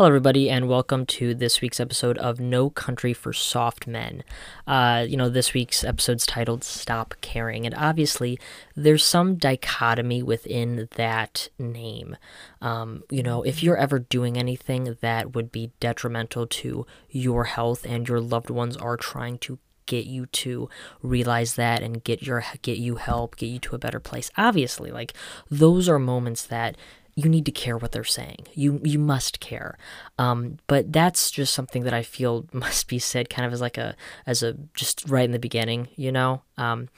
Hello, everybody, and welcome to this week's episode of No Country for Soft Men. Uh, you know, this week's episode's titled Stop Caring, and obviously, there's some dichotomy within that name. Um, you know, if you're ever doing anything that would be detrimental to your health and your loved ones are trying to get you to realize that and get your get you help get you to a better place obviously like those are moments that you need to care what they're saying. You you must care. Um, but that's just something that I feel must be said kind of as like a as a just right in the beginning, you know. Um,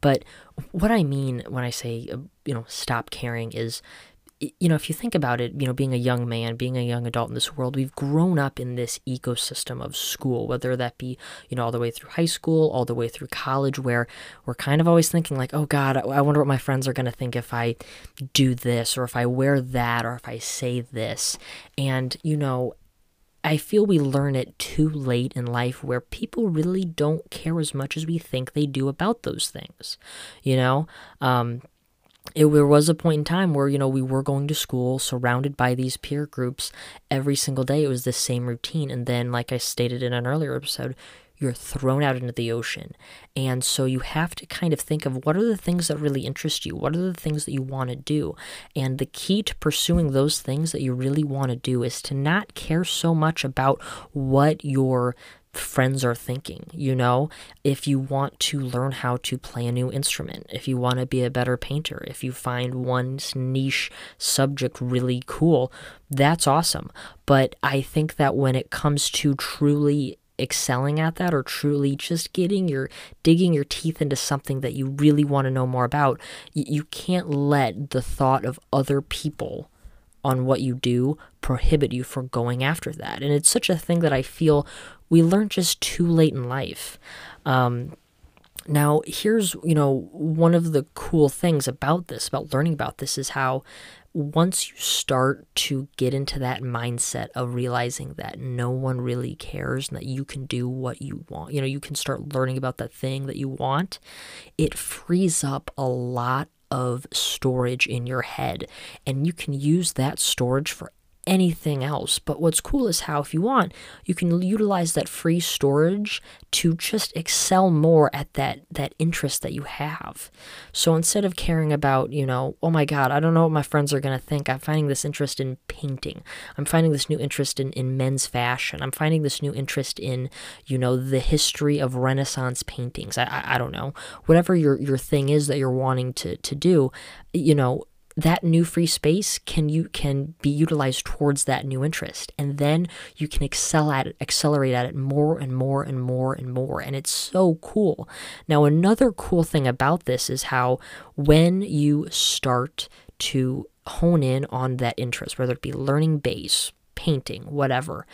but what I mean when I say uh, you know stop caring is you know, if you think about it, you know, being a young man, being a young adult in this world, we've grown up in this ecosystem of school, whether that be, you know, all the way through high school, all the way through college, where we're kind of always thinking, like, oh God, I wonder what my friends are going to think if I do this, or if I wear that, or if I say this. And, you know, I feel we learn it too late in life where people really don't care as much as we think they do about those things. You know, um, it, there was a point in time where you know we were going to school surrounded by these peer groups every single day. It was the same routine. And then like i stated in an earlier episode you're thrown out into the ocean. And so you have to kind of think of what are the things that really interest you? What are the things that you want to do? And the key to pursuing those things that you really want to do is to not care so much about what your friends are thinking. You know, if you want to learn how to play a new instrument, if you want to be a better painter, if you find one niche subject really cool, that's awesome. But I think that when it comes to truly excelling at that or truly just getting your digging your teeth into something that you really want to know more about, you can't let the thought of other people on what you do prohibit you from going after that. And it's such a thing that I feel we learn just too late in life. Um, now, here's, you know, one of the cool things about this, about learning about this, is how once you start to get into that mindset of realizing that no one really cares and that you can do what you want, you know, you can start learning about that thing that you want, it frees up a lot of storage in your head. And you can use that storage for anything else. But what's cool is how, if you want, you can utilize that free storage to just excel more at that that interest that you have. So instead of caring about, you know, oh my God, I don't know what my friends are gonna think. I'm finding this interest in painting. I'm finding this new interest in, in men's fashion. I'm finding this new interest in, you know, the history of Renaissance paintings. I, I, I don't know. Whatever your, your thing is that you're wanting to, to do, you know, that new free space can you can be utilized towards that new interest. And then you can excel at it accelerate at it more and more and more and more. And it's so cool. Now another cool thing about this is how when you start to hone in on that interest whether it be learning bass painting whatever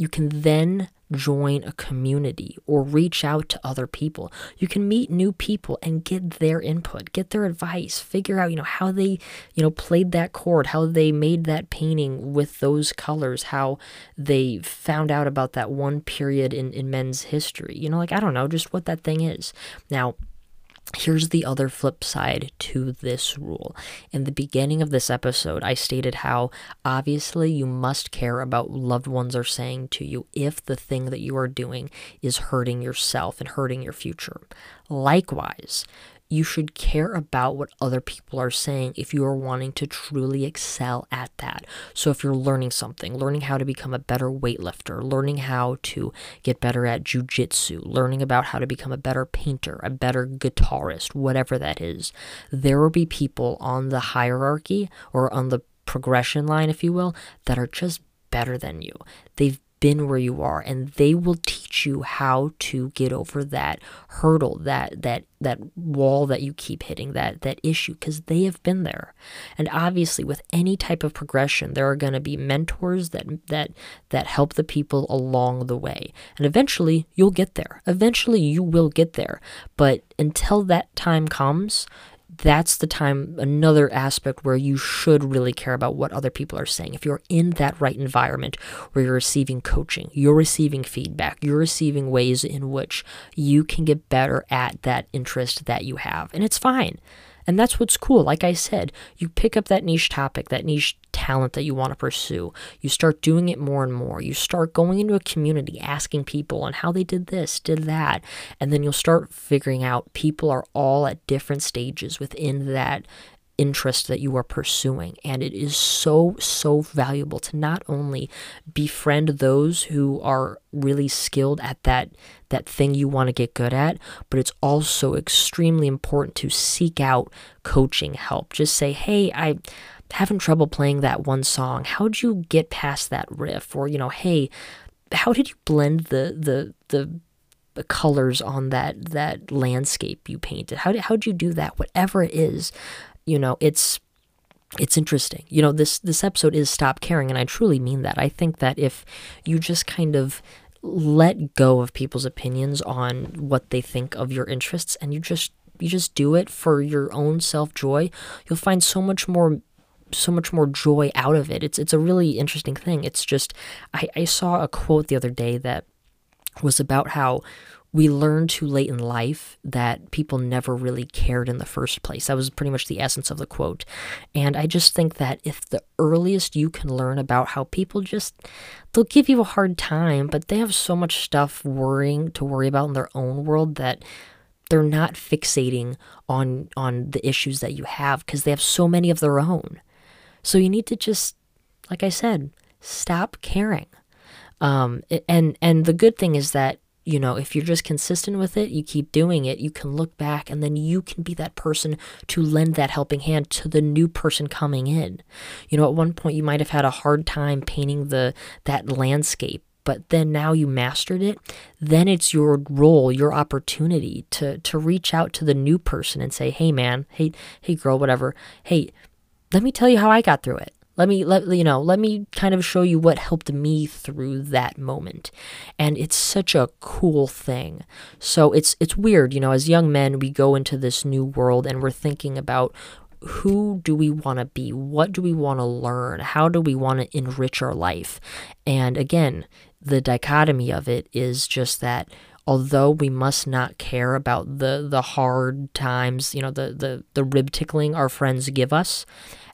you can then join a community or reach out to other people. You can meet new people and get their input, get their advice, figure out, you know, how they, you know, played that chord, how they made that painting with those colors, how they found out about that one period in, in men's history. You know, like I don't know, just what that thing is. Now, Here's the other flip side to this rule. In the beginning of this episode, I stated how obviously you must care about what loved ones are saying to you if the thing that you are doing is hurting yourself and hurting your future. Likewise, you should care about what other people are saying if you are wanting to truly excel at that. So, if you're learning something, learning how to become a better weightlifter, learning how to get better at jujitsu, learning about how to become a better painter, a better guitarist, whatever that is, there will be people on the hierarchy or on the progression line, if you will, that are just better than you. They've been where you are and they will teach you how to get over that hurdle that that that wall that you keep hitting that that issue because they have been there. And obviously with any type of progression there are going to be mentors that that that help the people along the way. And eventually you'll get there. Eventually you will get there. But until that time comes that's the time, another aspect where you should really care about what other people are saying. If you're in that right environment where you're receiving coaching, you're receiving feedback, you're receiving ways in which you can get better at that interest that you have. And it's fine. And that's what's cool. Like I said, you pick up that niche topic, that niche talent that you want to pursue. You start doing it more and more. You start going into a community, asking people on how they did this, did that. And then you'll start figuring out people are all at different stages within that interest that you are pursuing. And it is so, so valuable to not only befriend those who are really skilled at that that thing you want to get good at, but it's also extremely important to seek out coaching help. Just say, hey, I having trouble playing that one song. How'd you get past that riff? Or, you know, hey, how did you blend the the the the colors on that that landscape you painted how did, how'd you do that whatever it is you know, it's it's interesting. You know, this this episode is stop caring and I truly mean that. I think that if you just kind of let go of people's opinions on what they think of your interests and you just you just do it for your own self-joy, you'll find so much more so much more joy out of it. It's it's a really interesting thing. It's just I, I saw a quote the other day that was about how we learn too late in life that people never really cared in the first place. That was pretty much the essence of the quote. And I just think that if the earliest you can learn about how people just, they'll give you a hard time, but they have so much stuff worrying to worry about in their own world that they're not fixating on on the issues that you have because they have so many of their own. So you need to just, like I said, stop caring. Um, and and the good thing is that you know, if you're just consistent with it, you keep doing it, you can look back and then you can be that person to lend that helping hand to the new person coming in. You know, at one point you might have had a hard time painting the that landscape, but then now you mastered it, then it's your role, your opportunity to to reach out to the new person and say, "Hey man, hey hey girl, whatever. Hey, let me tell you how I got through it." Let me let you know, let me kind of show you what helped me through that moment. And it's such a cool thing. So it's it's weird, you know, as young men we go into this new world and we're thinking about who do we want to be? What do we want to learn? How do we want to enrich our life? And again, the dichotomy of it is just that although we must not care about the the hard times, you know, the the the rib tickling our friends give us,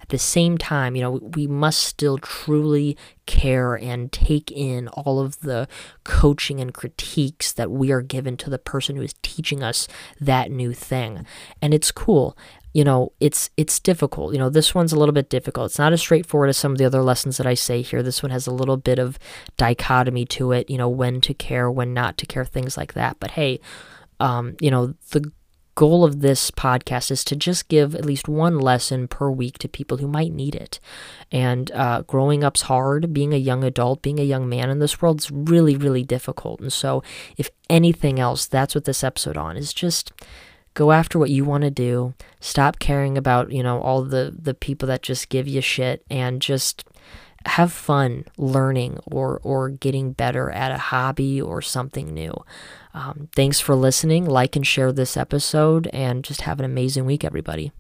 at the same time, you know, we must still truly care and take in all of the coaching and critiques that we are given to the person who is teaching us that new thing. And it's cool. You know, it's it's difficult. You know, this one's a little bit difficult. It's not as straightforward as some of the other lessons that I say here. This one has a little bit of dichotomy to it, you know, when to care, when not to care, things like that. But hey, um, you know, the goal of this podcast is to just give at least one lesson per week to people who might need it. And uh, growing up's hard. Being a young adult, being a young man in this world is really, really difficult. And so, if anything else, that's what this episode on is just go after what you want to do. Stop caring about you know all the the people that just give you shit, and just have fun learning or or getting better at a hobby or something new. Um, thanks for listening. Like and share this episode, and just have an amazing week, everybody.